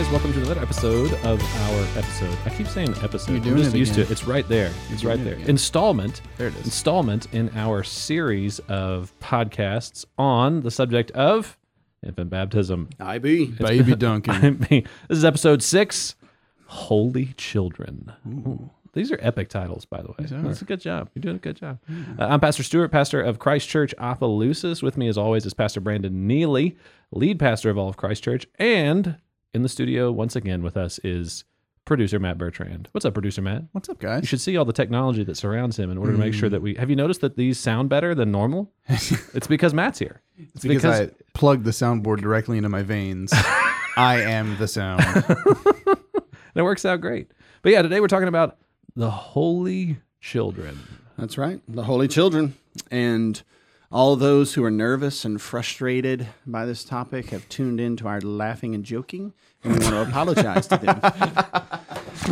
guys. Welcome to another episode of our episode. I keep saying episode. You're doing I'm just it used to it. It's right there. It's doing right it there. again. Installment. There it is. Installment in our series of podcasts on the subject of infant baptism. I IB. Baby Duncan. I mean, this is episode six. Holy children. Ooh. These are epic titles, by the way. These are. That's a good job. You're doing a good job. Uh, I'm Pastor Stewart, pastor of Christ Church Opelousas. With me, as always, is Pastor Brandon Neely, lead pastor of all of Christ Church. And in the studio, once again, with us is producer Matt Bertrand. What's up, producer Matt? What's up, guys? You should see all the technology that surrounds him in order to make sure mm. that we. Have you noticed that these sound better than normal? it's because Matt's here. It's because, I plugged the soundboard directly into my veins. I am the sound. and it works out great. But yeah, today we're talking about the holy children. That's right. The Holy Children. And all those who are nervous and frustrated by this topic have tuned in to our laughing and joking. And we want to apologize to them.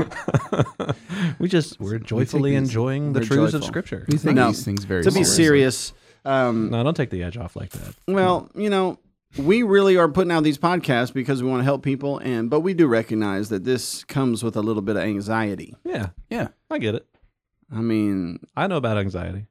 We just we're joyfully these- enjoying the we're truths of. Scripture. We take No. these things very to be seriously. serious, um, No, don't take the edge off like that. well, you know, we really are putting out these podcasts because we want to help people. And but we do recognize that this comes with a little bit of anxiety. Yeah, Yeah, I get it. I mean, I know about anxiety.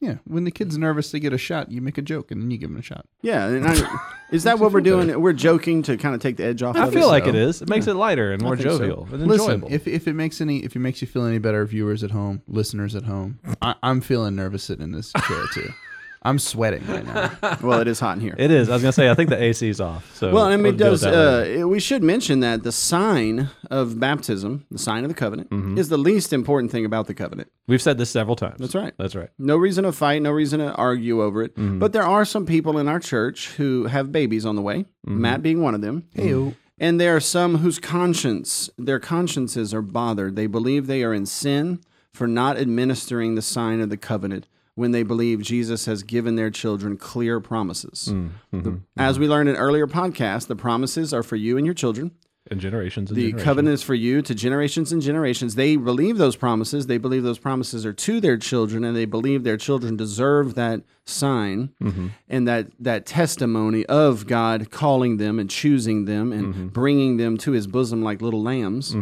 Yeah. When the kid's nervous to get a shot, you make a joke and then you give him a shot. yeah. And I, is that what we're doing? We're joking to kind of take the edge off. I of feel it? like so. it is. It makes it lighter and more think so. jovial and Listen, enjoyable. if if it makes any if it makes you feel any better, viewers at home, listeners at home, I, I'm feeling nervous sitting in this chair too. I'm sweating right now. Well, it is hot in here. it is. I was gonna say. I think the AC's off. So Well, I mean, we'll it does. Uh, it- we should mention that the sign of baptism, the sign of the covenant, Mm-hmm. is the least important thing about the covenant. We've said this several times. That's right. That's right. No reason to fight, no reason to argue over it. Mm-hmm. But there are some people in our church who have babies on the way, Mm-hmm. Matt being one of them. Hey, And there are some whose conscience, their consciences are bothered. They believe they are in sin for not administering the sign of the covenant when they believe Jesus has given their children clear promises. Mm-hmm. The- as we learned in earlier podcasts, the promises are for you and your children. And generations. And The generations. covenant is for you to generations and generations. They believe those promises. They believe those promises are to their children, and they believe their children deserve that sign Mm-hmm. and that that testimony of God calling them and choosing them and Mm-hmm. bringing them to His bosom like little lambs.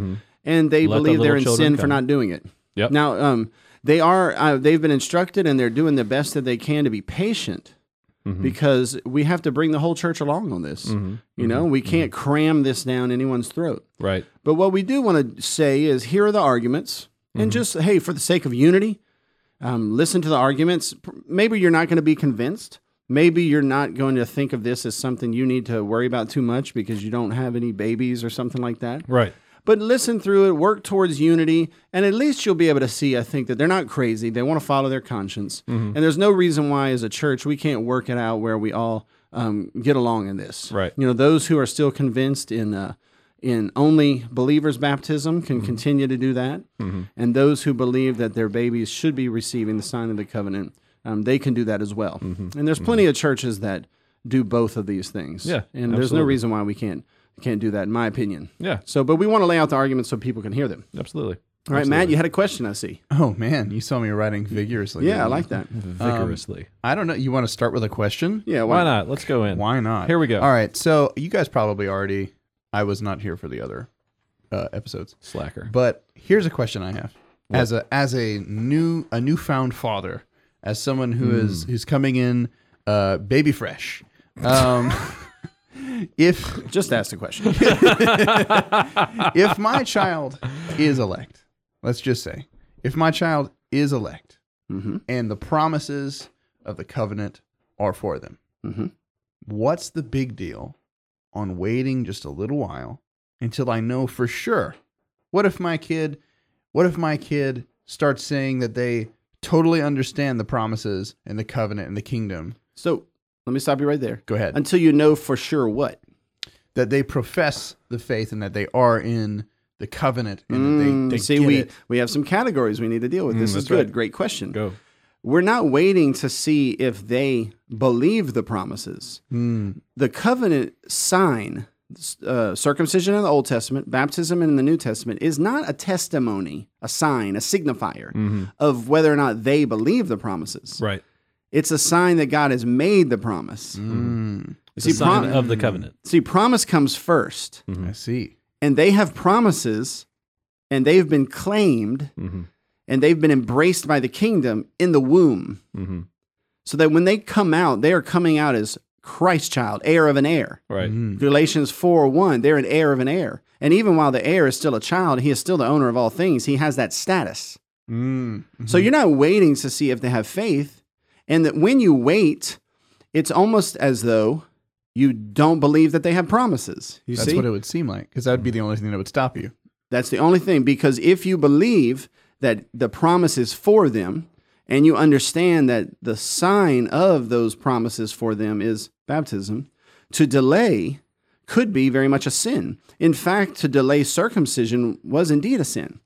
And they Let the believe they're in sin for not doing it. Yep. Now, um, they are. Uh, they've been instructed, and they're doing the best that they can to be patient. Mm-hmm. Because we have to bring the whole church along on this. You know, we can't cram this down anyone's throat. Right. But what we do want to say is here are the arguments, and just hey, for the sake of unity, um, listen to the arguments. Maybe you're not going to be convinced. Maybe you're not going to think of this as something you need to worry about too much because you don't have any babies or something like that. Right. But listen through it, work towards unity, and at least you'll be able to see, I think, that they're not crazy. They want to follow their conscience. And there's no reason why, as a church, we can't work it out where we all um, get along in this. Right. You know, those who are still convinced in, uh, in only believers' baptism can continue to do that. And those who believe that their babies should be receiving the sign of the covenant, um, they can do that as well. And there's plenty of churches that do both of these things. Yeah, And there's no reason why we can't can't do that, in my opinion. Yeah. So, but we want to lay out the arguments so people can hear them. Absolutely. All right, Matt, you had a question, I see. oh man, you saw me writing vigorously. Yeah, I like that. Vigorously. I don't know. You want to start with a question? Yeah, Why why, not? Let's go in. Why not? Here we go. All right. So you guys probably already. I was not here for the other uh, episodes, Slacker. but here's a question I have as a as a new a newfound father, as someone who is who's coming in uh, baby fresh. Um, if Just ask the question. if my child is elect, let's just say, if my child is elect, hmm and the promises of the covenant are for them, hmm what's the big deal on waiting just a little while until I know for sure? What if my kid, what if my kid starts saying that they totally understand the promises and the covenant and the kingdom? So let me stop you right there. Go ahead. Until you know for sure what. That they profess the faith and that they are in the covenant and that Mm, they, they see, we it. we have some categories we need to deal with. this is good. right. Great question. Go. We're not waiting to see if they believe the promises. Mm, The covenant sign, uh, circumcision in the Old Testament, baptism in the New Testament, is not a testimony, a sign, a signifier Mm-hmm. of whether or not they believe the promises. Right. It's a sign that God has made the promise. Mm, It's a sign of the covenant. see, promise comes first, I see. and they have promises, and they've been claimed, Mm-hmm. and they've been embraced by the kingdom in the womb. Mm-hmm. So that when they come out, they are coming out as Christ child, heir of an heir. Right. Mm. Galatians 4 1, they're an heir of an heir. And even while the heir is still a child, he is still the owner of all things. He has that status. Mm. So you're not waiting to see if they have faith. And that when you wait, it's almost as though you don't believe that they have promises. You That's see? what it would seem like, because that would be the only thing that would stop you. That's the only thing. Because if you believe that the promise is for them, and you understand that the sign of those promises for them is baptism, to delay could be very much a sin. In fact, to delay circumcision was indeed a sin.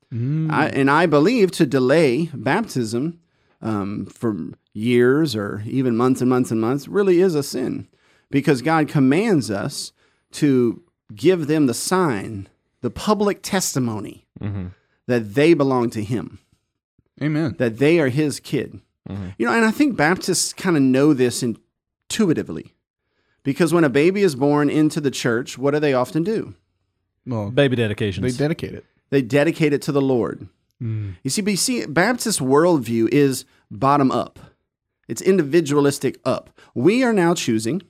I, and I believe to delay baptism um, for years or even months and months and months really is a sin because God commands us to give them the sign, the public testimony Mm-hmm. that they belong to Him, Amen. that they are His kid. You know, and I think Baptists kind of know this intuitively because when a baby is born into the church, what do they often do? Well, Baby dedications. they dedicate it. They dedicate it to the Lord. You see, but you see, Baptist worldview is bottom up. It's individualistic up. We are now choosing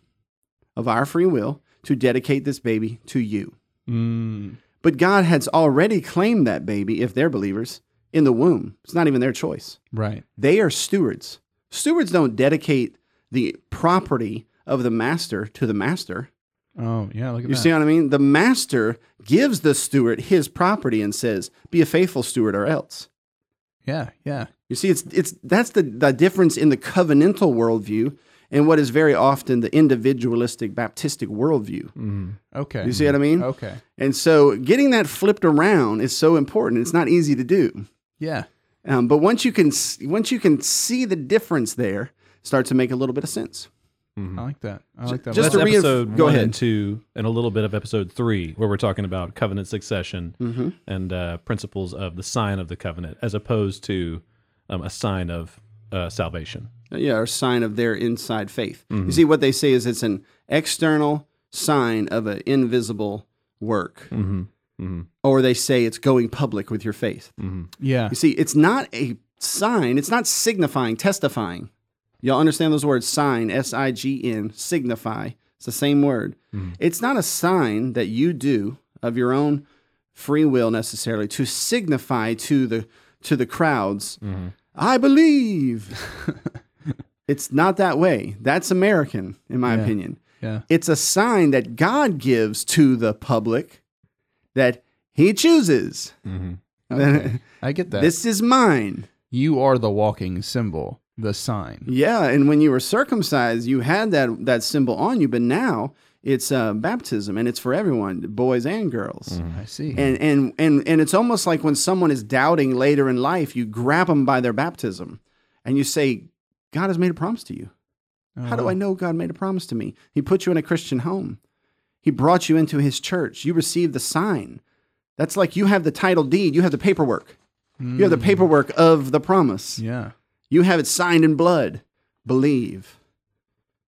of our free will to dedicate this baby to you. Mm. But God has already claimed that baby, if they're believers, in the womb. It's not even their choice. Right. They are stewards. Stewards don't dedicate the property of the master to the master. Oh, yeah. Look at You that. see what I mean? The master gives the steward his property and says, "Be a faithful steward, or else." yeah. Yeah. You see, it's it's that's the, the difference in the covenantal worldview and what is very often the individualistic Baptistic worldview. Mm-hmm. Okay. You see what I mean? Okay. And so, getting that flipped around is so important. It's not easy to do, Yeah. um, but once you can once you can see the difference there, start to make a little bit of sense. I like that. I like that. Just That's to reinf- episode go one ahead. and two, and a little bit of episode three, where we're talking about covenant succession Mm-hmm. and uh, principles of the sign of the covenant, as opposed to um, a sign of uh, salvation. Yeah, or sign of their inside faith. Mm-hmm. You see, what they say is it's an external sign of an invisible work, Mm-hmm. Mm-hmm. or they say it's going public with your faith. Mm-hmm. yeah. You see, it's not a sign, it's not signifying, testifying. Y'all understand those words sign, S I G N, signify. It's the same word. Mhm. It's not a sign that you do of your own free will necessarily to signify to the to the crowds, Mm-hmm. I believe. it's not that way. That's American, in my Yeah. opinion. Yeah. It's a sign that God gives to the public that He chooses. Mm-hmm. Okay. I get that. This is mine. you are the walking symbol, the sign. Yeah, and when you were circumcised, you had that that symbol on you, but now it's uh, baptism, and it's for everyone, boys and girls. I see. And, and and and it's almost like when someone is doubting later in life, you grab them by their baptism, and you say, "God has made a promise to you." How do I know God made a promise to me? He put you in a Christian home. He brought you into His church. You received the sign. That's like you have the title deed. You have the paperwork. You have the paperwork of the promise. Yeah. You have it signed in blood. Believe.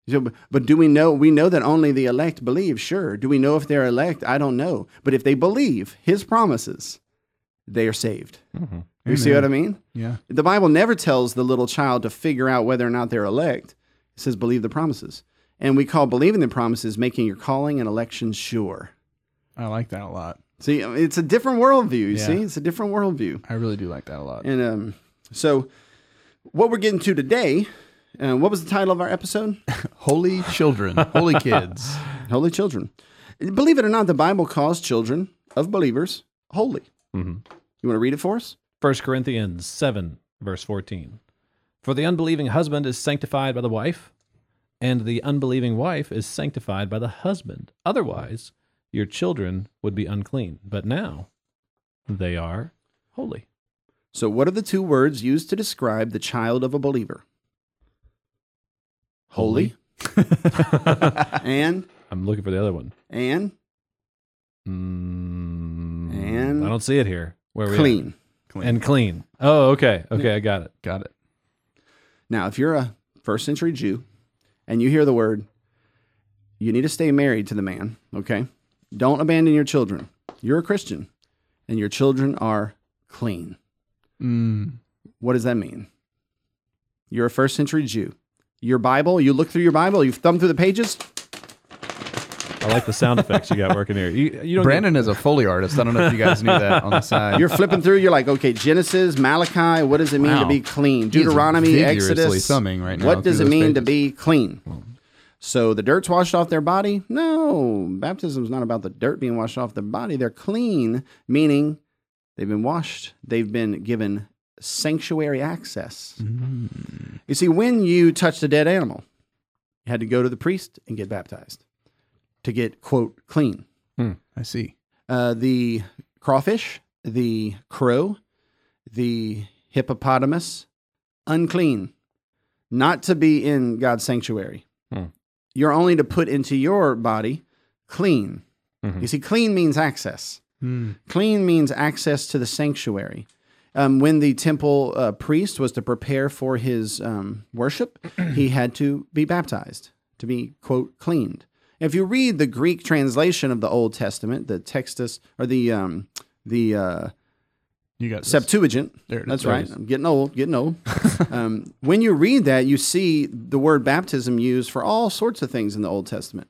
So, but do we know? We know that only the elect believe. Sure. Do we know if they're elect? I don't know. But if they believe His promises, they are saved. Mm-hmm. You see what I mean? Yeah. The Bible never tells the little child to figure out whether or not they're elect. It says believe the promises. And we call believing the promises making your calling and election sure. I like that a lot. See, it's a different worldview. You Yeah. see, it's a different worldview. I really do like that a lot. And um, so, what we're getting to today, uh, what was the title of our episode? Holy children, holy kids. Holy Children. Believe it or not, the Bible calls children of believers holy. Mm-hmm. You want to read it for us? 1 Corinthians 7, verse 14. For the unbelieving husband is sanctified by the wife, and the unbelieving wife is sanctified by the husband. Otherwise, your children would be unclean, but now they are holy. So, what are the two words used to describe the child of a believer? Holy and I'm looking for the other one. and Mm, And- I don't see it here. Where are we at? clean. Clean. And clean. Oh, okay. Okay, I got it. Got it. Now, if you're a first century Jew, and you hear the word, you need to stay married to the man, okay? Don't abandon your children. You're a Christian, and your children are clean. Mm. What does that mean? You're a first century Jew. Your Bible, you look through your Bible, you thumb through the pages. I like the sound effects you got working here. You, you don't Brandon is a Foley artist. I don't know if you guys knew that on the side. You're flipping through, you're like, okay, Genesis, Malachi, what does it mean to be clean? Deuteronomy, Exodus. thumbing right now what does it those mean to be clean? So the dirt's washed off their body? No. Baptism's not about the dirt being washed off their body. They're clean, meaning they've been washed, they've been given sanctuary access. Mm. You see, when you touched a dead animal, you had to go to the priest and get baptized to get, quote, clean. I see. Uh, the crawfish, the crow, the hippopotamus, unclean, not to be in God's sanctuary. Hmm. You're only to put into your body clean. Mhm. You see, clean means access. Mm. Clean means access to the sanctuary. Um, when the temple uh, priest was to prepare for his um, worship, he had to be baptized to be, quote, cleaned. If you read the Greek translation of the Old Testament, the Textus or the um, the uh, You got this. Septuagint, There that's There right. I'm getting old, getting old. um, when you read that, you see the word baptism used for all sorts of things in the Old Testament,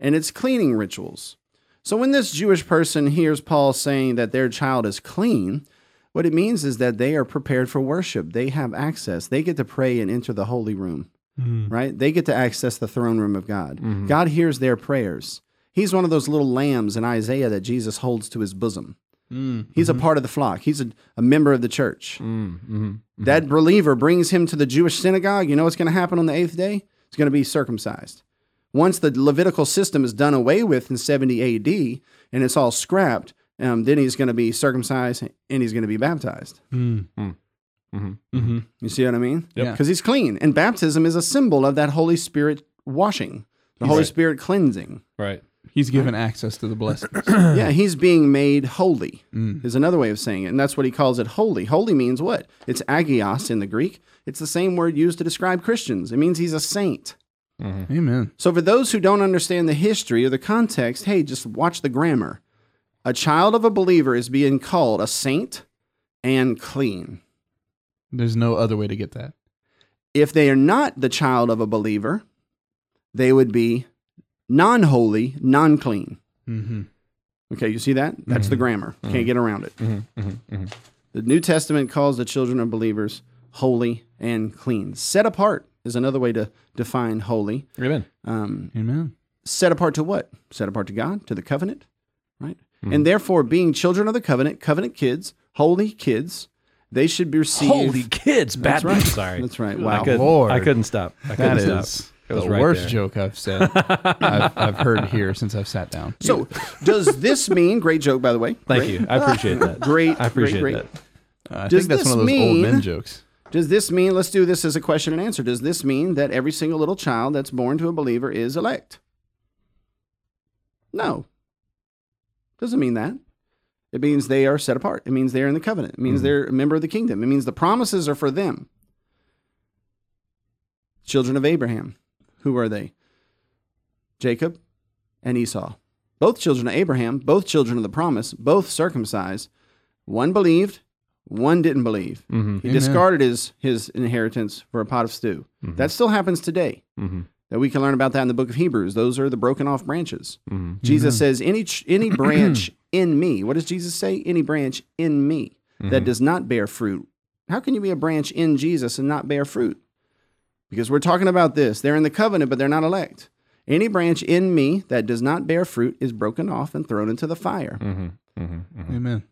and it's cleaning rituals. So when this Jewish person hears Paul saying that their child is clean, what it means is that they are prepared for worship. They have access. They get to pray and enter the holy room, Mm. right? They get to access the throne room of God. God hears their prayers. He's one of those little lambs in Isaiah that Jesus holds to his bosom. Mm. He's a part of the flock. He's a, a member of the church. Mm, mhm. That believer brings him to the Jewish synagogue. You know what's going to happen on the eighth day? He's going to be circumcised. Once the Levitical system is done away with in 70 AD and it's all scrapped, um, then he's going to be circumcised and he's going to be baptized. Mm. Mhm. Mm-hmm. You see what I mean? Yep. Because he's clean. And baptism is a symbol of that Holy Spirit washing, the Holy Right. Spirit cleansing. Right. He's given access to the blessings. yeah, he's being made holy, Mm. is another way of saying it. And that's what he calls it holy. Holy means what? It's agios in the Greek. It's the same word used to describe Christians. It means he's a saint. Amen. So, for those who don't understand the history or the context, hey, just watch the grammar. A child of a believer is being called a saint and clean. There's no other way to get that. If they are not the child of a believer, they would be non holy, non clean. Mm-hmm. Okay, you see that? That's the grammar. Can't get around it. Mhm. Mhm. Mhm. The New Testament calls the children of believers holy and clean. Set apart is another way to define holy. Amen. Um, Amen. set apart to what? Set apart to God, to the covenant, right? And therefore, being children of the covenant, covenant kids, holy kids, they should be received. Holy kids, That's right. Sorry. That's right. I, Wow. couldn't, Lord. I couldn't stop. I couldn't That stop. is It was the right worst there. joke I've said. I've, I've heard here since I've sat down. So, does this mean? Great joke, by the way. Thank Great. you. I appreciate that. Great. I appreciate great, that. Uh, I Does think that's one of those old men jokes. Does this mean? Let's do this as a question and answer. Does this mean that every single little child that's born to a believer is elect? No. Doesn't mean that. It means they are set apart. It means they're in the covenant. It means they're a member of the kingdom. It means the promises are for them. Children of Abraham. Who are they? Jacob and Esau. Both children of Abraham, both children of the promise, both circumcised. One believed, one didn't believe. Mm-hmm. He Amen. discarded his, his inheritance for a pot of stew. That still happens today. Mm-hmm. That we can learn about that in the book of Hebrews. Those are the broken off branches. Mm-hmm. Jesus says, "Any any branch in me." What does Jesus say? Any branch in me that does not bear fruit. How can you be a branch in Jesus and not bear fruit? Because we're talking about this. They're in the covenant, but they're not elect. Any branch in me that does not bear fruit is broken off and thrown into the fire. Mm-hmm. Mm-hmm. Amen.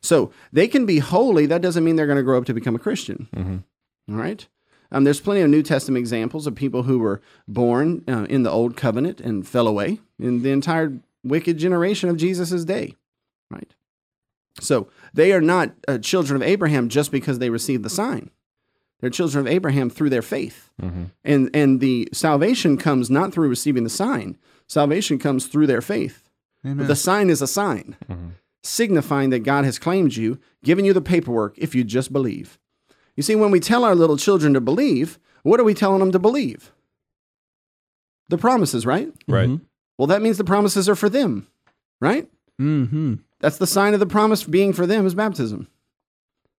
So they can be holy. That doesn't mean they're going to grow up to become a Christian. Mm-hmm. All right. Um, there's plenty of New Testament examples of people who were born uh, in the old covenant and fell away in the entire wicked generation of Jesus' day. Right. So they are not uh, children of Abraham just because they received the sign. They're children of Abraham through their faith. Mm-hmm. And, and the salvation comes not through receiving the sign, salvation comes through their faith. Amen. The sign is a sign, Mhm. signifying that God has claimed you, given you the paperwork if you just believe. You see, when we tell our little children to believe, what are we telling them to believe? The promises, right? Right. Well, that means the promises are for them, right? Mm-hmm. That's the sign of the promise being for them is baptism.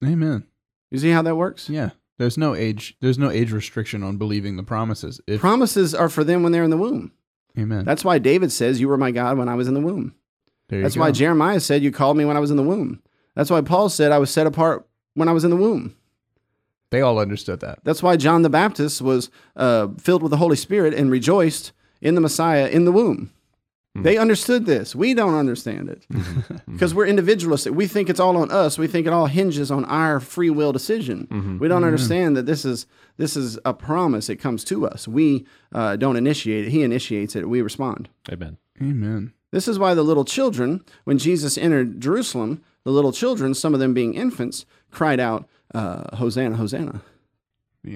Amen. You see how that works? Yeah. There's no age. There's no age restriction on believing the promises. If, Promises are for them when they're in the womb. amen. That's why David says, You were my God when I was in the womb. there you That's go. why Jeremiah said, You called me when I was in the womb. That's why Paul said, I was set apart when I was in the womb. They all understood that. That's why John the Baptist was uh, filled with the Holy Spirit and rejoiced in the Messiah in the womb. Hmm. They understood this. We don't understand it hmm. because we're individualistic. We think it's all on us. We think it all hinges on our free will decision. Hmm. We don't understand that this is this is a promise. It comes to us. We uh, don't initiate it. He initiates it. We respond. Amen. Amen. This is why the little children, when Jesus entered Jerusalem, the little children, some of them being infants, cried out, uh, "Hosanna, Hosanna!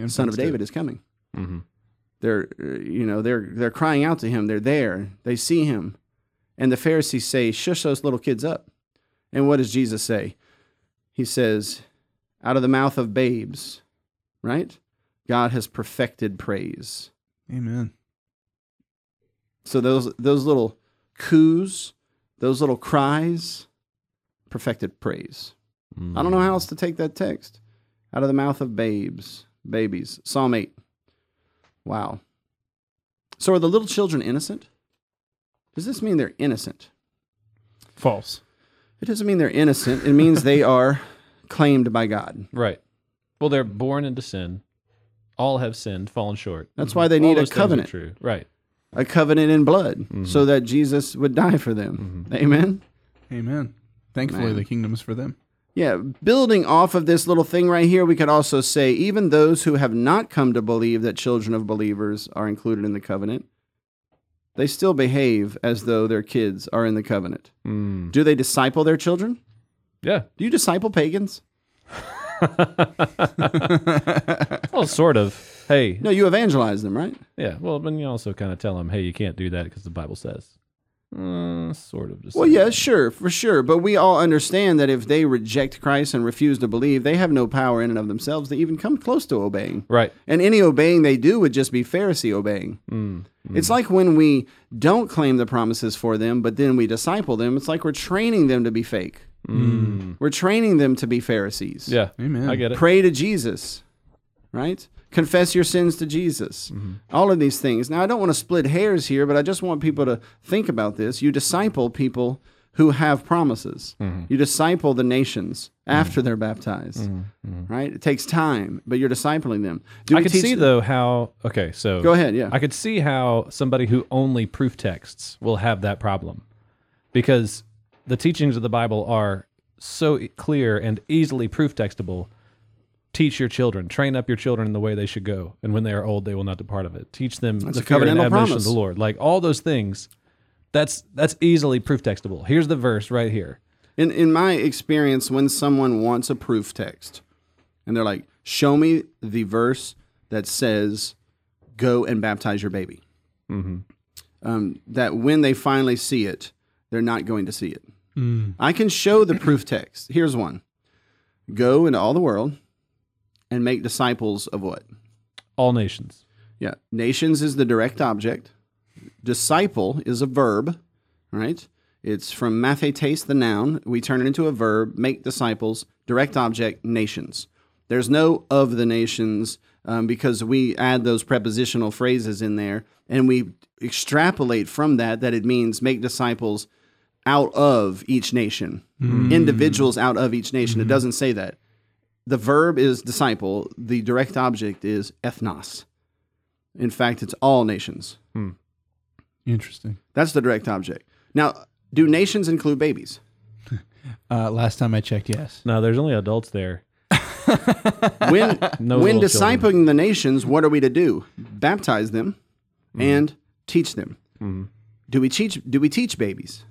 Son of. David is coming." hmm They're, you know, they're they're crying out to him. They're there. They see him, and the Pharisees say, "Shush those little kids up." And what does Jesus say? He says, "Out of the mouth of babes, right? God has perfected praise." Amen. So those those little coos, those little cries, perfected praise. I don't know how else to take that text. Out of the mouth of babes, babies. Psalm 8. Wow. So are the little children innocent? Does this mean they're innocent? False. It doesn't mean they're innocent. It means they are claimed by God. Right. Well, they're born into sin. All have sinned, fallen short. That's why they All need a those things are covenant, True. Right. a covenant in blood, Mm-hmm. so that Jesus would die for them. Amen. Amen. Thankfully, Man. the kingdom is for them. Yeah, building off of this little thing right here, we could also say even those who have not come to believe that children of believers are included in the covenant, they still behave as though their kids are in the covenant. Mm. Do they disciple their children? Yeah. Do you disciple pagans? Well, sort of. Hey. No, you evangelize them, right? Yeah. Well, but you also kind of tell them, hey, you can't do that because the Bible says. Uh, sort of. Well, yeah, sure, for sure. But we all understand that if they reject Christ and refuse to believe, they have no power in and of themselves to even come close to obeying. Right. And any obeying they do would just be Pharisee obeying. Mm. It's like when we don't claim the promises for them, but then we disciple them. It's like we're training them to be fake. Mm. We're training them to be Pharisees. Yeah. Amen. I get it. Pray to Jesus, right? Confess your sins to Jesus. Mm-hmm. All of these things. Now, I don't want to split hairs here, but I just want people to think about this. You disciple people who have promises. Mm-hmm. You disciple the nations mm-hmm. after they're baptized, right? It takes time, but you're discipling them. Do I could see them- though how. Okay, so Go ahead, yeah. I could see how somebody who only proof texts will have that problem, because the teachings of the Bible are so clear and easily proof textable. Teach your children, train up your children in the way they should go, and when they are old, they will not depart of it. Teach them That's the a fear and covenantal admonition promise. of the Lord. Like all those things, that's that's easily proof textable. Here's the verse right here. In in my experience, when someone wants a proof text, and they're like, "Show me the verse that says, go and baptize your baby," um, that when they finally see it, they're not going to see it. I can show the proof text. Here's one: Go into all the world and make disciples of what? All nations. Yeah, nations is the direct object. Disciple is a verb, right? It's from mathetes, the noun. We turn it into a verb, make disciples, direct object, nations. There's no of the nations um, because we add those prepositional phrases in there and we extrapolate from that that it means make disciples out of each nation, individuals out of each nation. It doesn't say that. The verb is disciple, the direct object is ethnos. In fact, it's all nations. Interesting. That's the direct object. Now, do nations include babies? Uh, last time I checked, yes. No, there's only adults there. When No when little children. discipling the nations, what are we to do? Baptize them Mm-hmm. and teach them. Do we teach do we teach babies?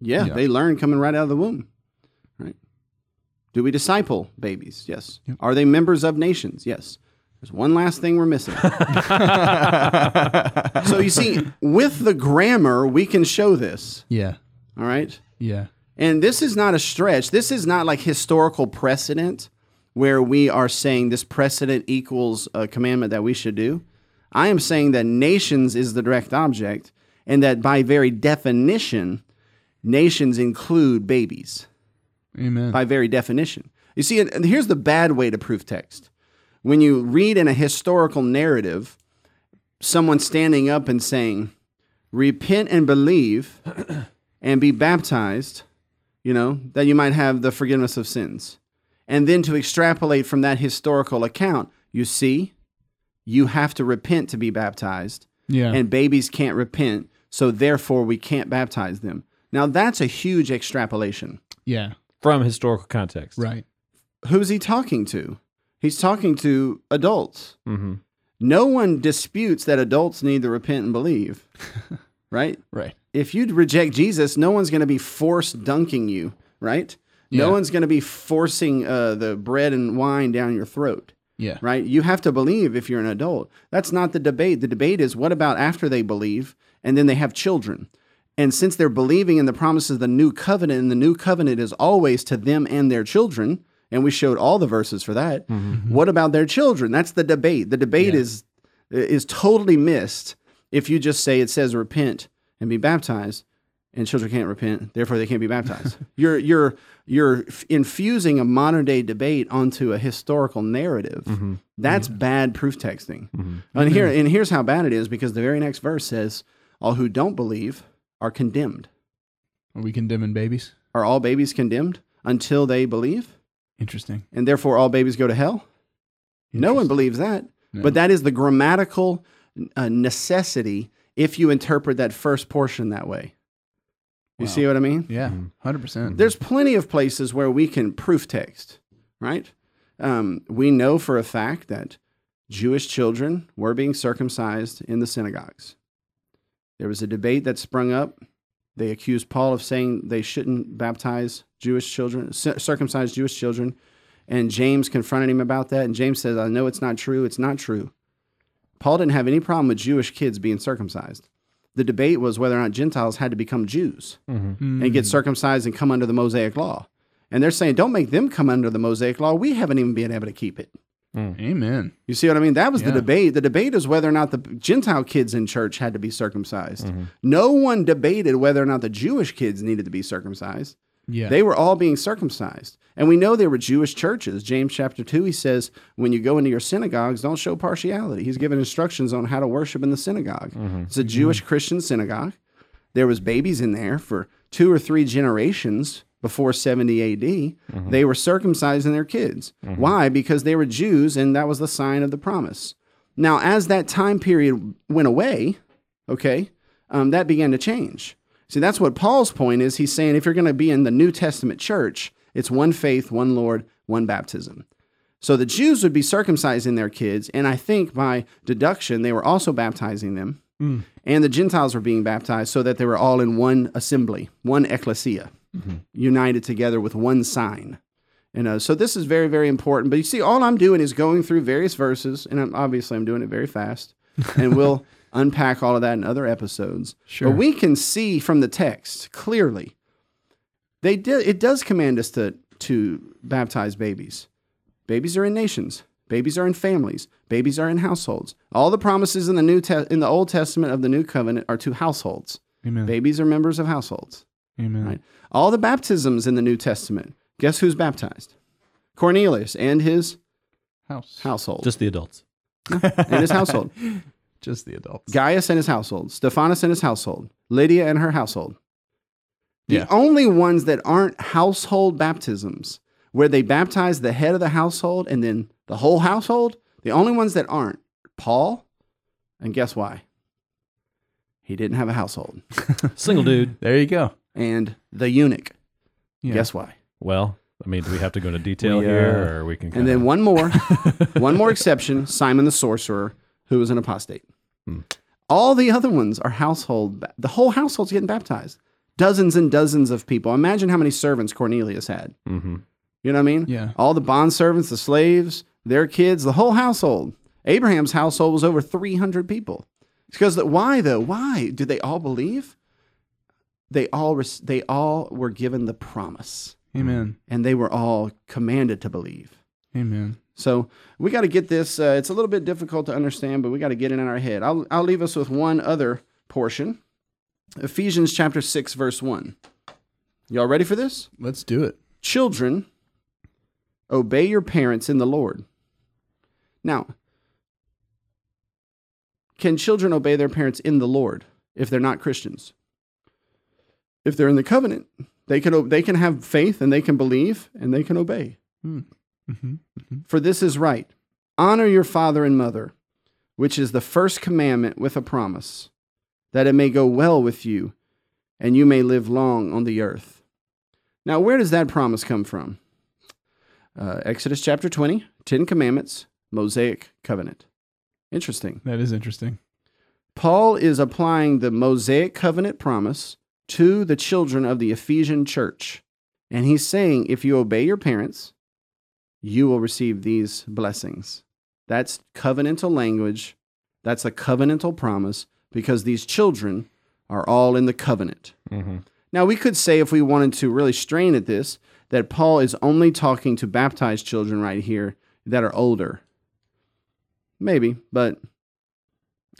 Yeah, Yeah. they learn coming right out of the womb. Right? Do we disciple babies? Yes. Are they members of nations? Yes. There's one last thing we're missing. so you see, with the grammar, we can show this. Yeah. All right. Yeah. And this is not a stretch. This is not like historical precedent where we are saying this precedent equals a commandment that we should do. I am saying that nations is the direct object, and that by very definition, nations include babies. Amen. By very definition. You see, and here's the bad way to prove text. When you read in a historical narrative, someone standing up and saying, repent and believe and be baptized, you know, that you might have the forgiveness of sins. And then to extrapolate from that historical account, you see, you have to repent to be baptized, yeah. and babies can't repent, so therefore we can't baptize them. Now that's a huge extrapolation. yeah. From historical context. Right. Who's he talking to? He's talking to adults. Mm-hmm. No one disputes that adults need to repent and believe, right? Right. If you reject Jesus, no one's going to be force dunking you, right? No one's going to be forcing uh, the bread and wine down your throat, Yeah. right? You have to believe if you're an adult. That's not the debate. The debate is what about after they believe and then they have children? And since they're believing in the promises of the new covenant, and the new covenant is always to them and their children, and we showed all the verses for that. Mm-hmm. Mm-hmm. What about their children? That's the debate. The debate Yeah. is is totally missed if you just say it says repent and be baptized, and children can't repent, therefore they can't be baptized. you're you're you're f- infusing a modern day debate onto a historical narrative. Mm-hmm. That's bad proof texting. And here and here's how bad it is because the very next verse says, "All who don't believe are condemned." Are we condemning babies? Are all babies condemned until they believe? Interesting. and therefore all babies go to hell? No one believes that. No. But that is the grammatical uh, necessity if you interpret that first portion that way. You Wow. see what I mean? Yeah. Mhm. 100%. There's plenty of places where we can proof text, right? Um, we know for a fact that Jewish children were being circumcised in the synagogues. There was a debate that sprung up. They accused Paul of saying they shouldn't baptize Jewish children, cir- circumcise Jewish children. And James confronted him about that. And James says, I know it's not true. It's not true. Paul didn't have any problem with Jewish kids being circumcised. The debate was whether or not Gentiles had to become Jews Mm-hmm. and get circumcised and come under the Mosaic law. And they're saying, don't make them come under the Mosaic law. We haven't even been able to keep it. Amen. You see what I mean? That was the debate. The debate is whether or not the Gentile kids in church had to be circumcised. Mm-hmm. No one debated whether or not the Jewish kids needed to be circumcised. Yeah. They were all being circumcised. And we know they were Jewish churches. James chapter 2, he says, when you go into your synagogues, don't show partiality. He's given instructions on how to worship in the synagogue. It's a Jewish Christian synagogue. There was babies in there for two or three generations before 70 AD. Mm-hmm. They were circumcising their kids. Mm-hmm. Why? Because they were Jews and that was the sign of the promise. Now, as that time period went away, okay, um, that began to change. See, that's what Paul's point is. He's saying if you're going to be in the New Testament church, it's one faith, one Lord, one baptism. So the Jews would be circumcising their kids, and I think by deduction, they were also baptizing them. Mm. And the Gentiles were being baptized so that they were all in one assembly, one ecclesia, united together with one sign. And uh, so this is very, very important. But you see, all I'm doing is going through various verses, and I'm, obviously I'm doing it very fast, and we'll unpack all of that in other episodes. Sure. But we can see from the text clearly they did. It does command us to to baptize babies. Babies are in nations. Babies are in families. Babies are in households. All the promises in the new te- in the Old Testament of the New Covenant are to households. Amen. Babies are members of households. Amen. Right. All the baptisms in the New Testament. Guess who's baptized? Cornelius and his House. household. Just the adults. and his household. Just the adults. Gaius and his household. Stephanus and his household. Lydia and her household. The Yeah. only ones that aren't household baptisms, where they baptize the head of the household and then the whole household, the only ones that aren't Paul. And guess why? He didn't have a household. Single dude. There you go. And the eunuch. Yeah. Guess why? Well, I mean, do we have to go into detail We, uh, here, or we can? And then one more, one more exception Simon the sorcerer, who was an apostate. Hmm. All the other ones are household, the whole household's getting baptized. Dozens and dozens of people. Imagine how many servants Cornelius had. Mhm. You know what I mean? Yeah. All the bond servants, the slaves, their kids, the whole household. Abraham's household was over 300 people. Because the, why though? Why did they all believe? They all res- they all were given the promise Amen. and they were all commanded to believe. Amen. So we got to get this. Uh, it's a little bit difficult to understand, but we got to get it in our head. I'll, I'll leave us with one other portion Ephesians chapter 6, verse 1. Y'all ready for this? Let's do it. Children, obey your parents in the Lord. Now, can children obey their parents in the Lord if they're not Christians? If they're in the covenant, they can they can have faith and they can believe and they can obey. Mm-hmm. For this is right. Honor your father and mother, which is the first commandment with a promise, that it may go well with you and you may live long on the earth. Now, where does that promise come from? Uh, Exodus chapter 20, 10 commandments, Mosaic covenant. Interesting. That is interesting. Paul is applying the Mosaic covenant promise to the children of the Ephesian church. And he's saying, if you obey your parents, you will receive these blessings. That's covenantal language. That's a covenantal promise because these children are all in the covenant. Mm-hmm. Now, we could say, if we wanted to really strain at this, that Paul is only talking to baptized children right here that are older. Maybe, but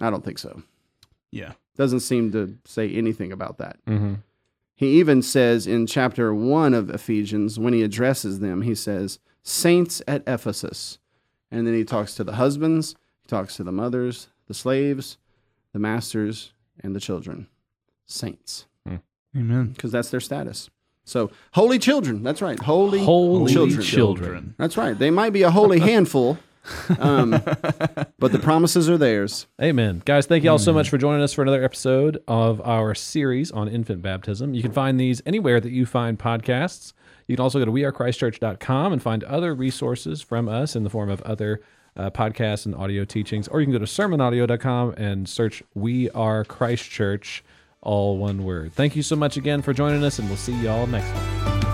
I don't think so. Yeah. Doesn't seem to say anything about that. Mm-hmm. He even says in chapter 1 of Ephesians, when he addresses them, he says, Saints at Ephesus. And then he talks to the husbands, he talks to the mothers, the slaves, the masters, and the children. Saints, Amen. because that's their status. So, holy children. That's right. Holy, Holy children. children. That's right. They might be a holy handful, um, but the promises are theirs. Amen. Guys, thank you all so much for joining us for another episode of our series on infant baptism. You can find these anywhere that you find podcasts. You can also go to wearechristchurch.com and find other resources from us in the form of other uh, podcasts and audio teachings. Or you can go to sermonaudio.com and search We Are Christ Church, all one word. Thank you so much again for joining us, and we'll see y'all next time.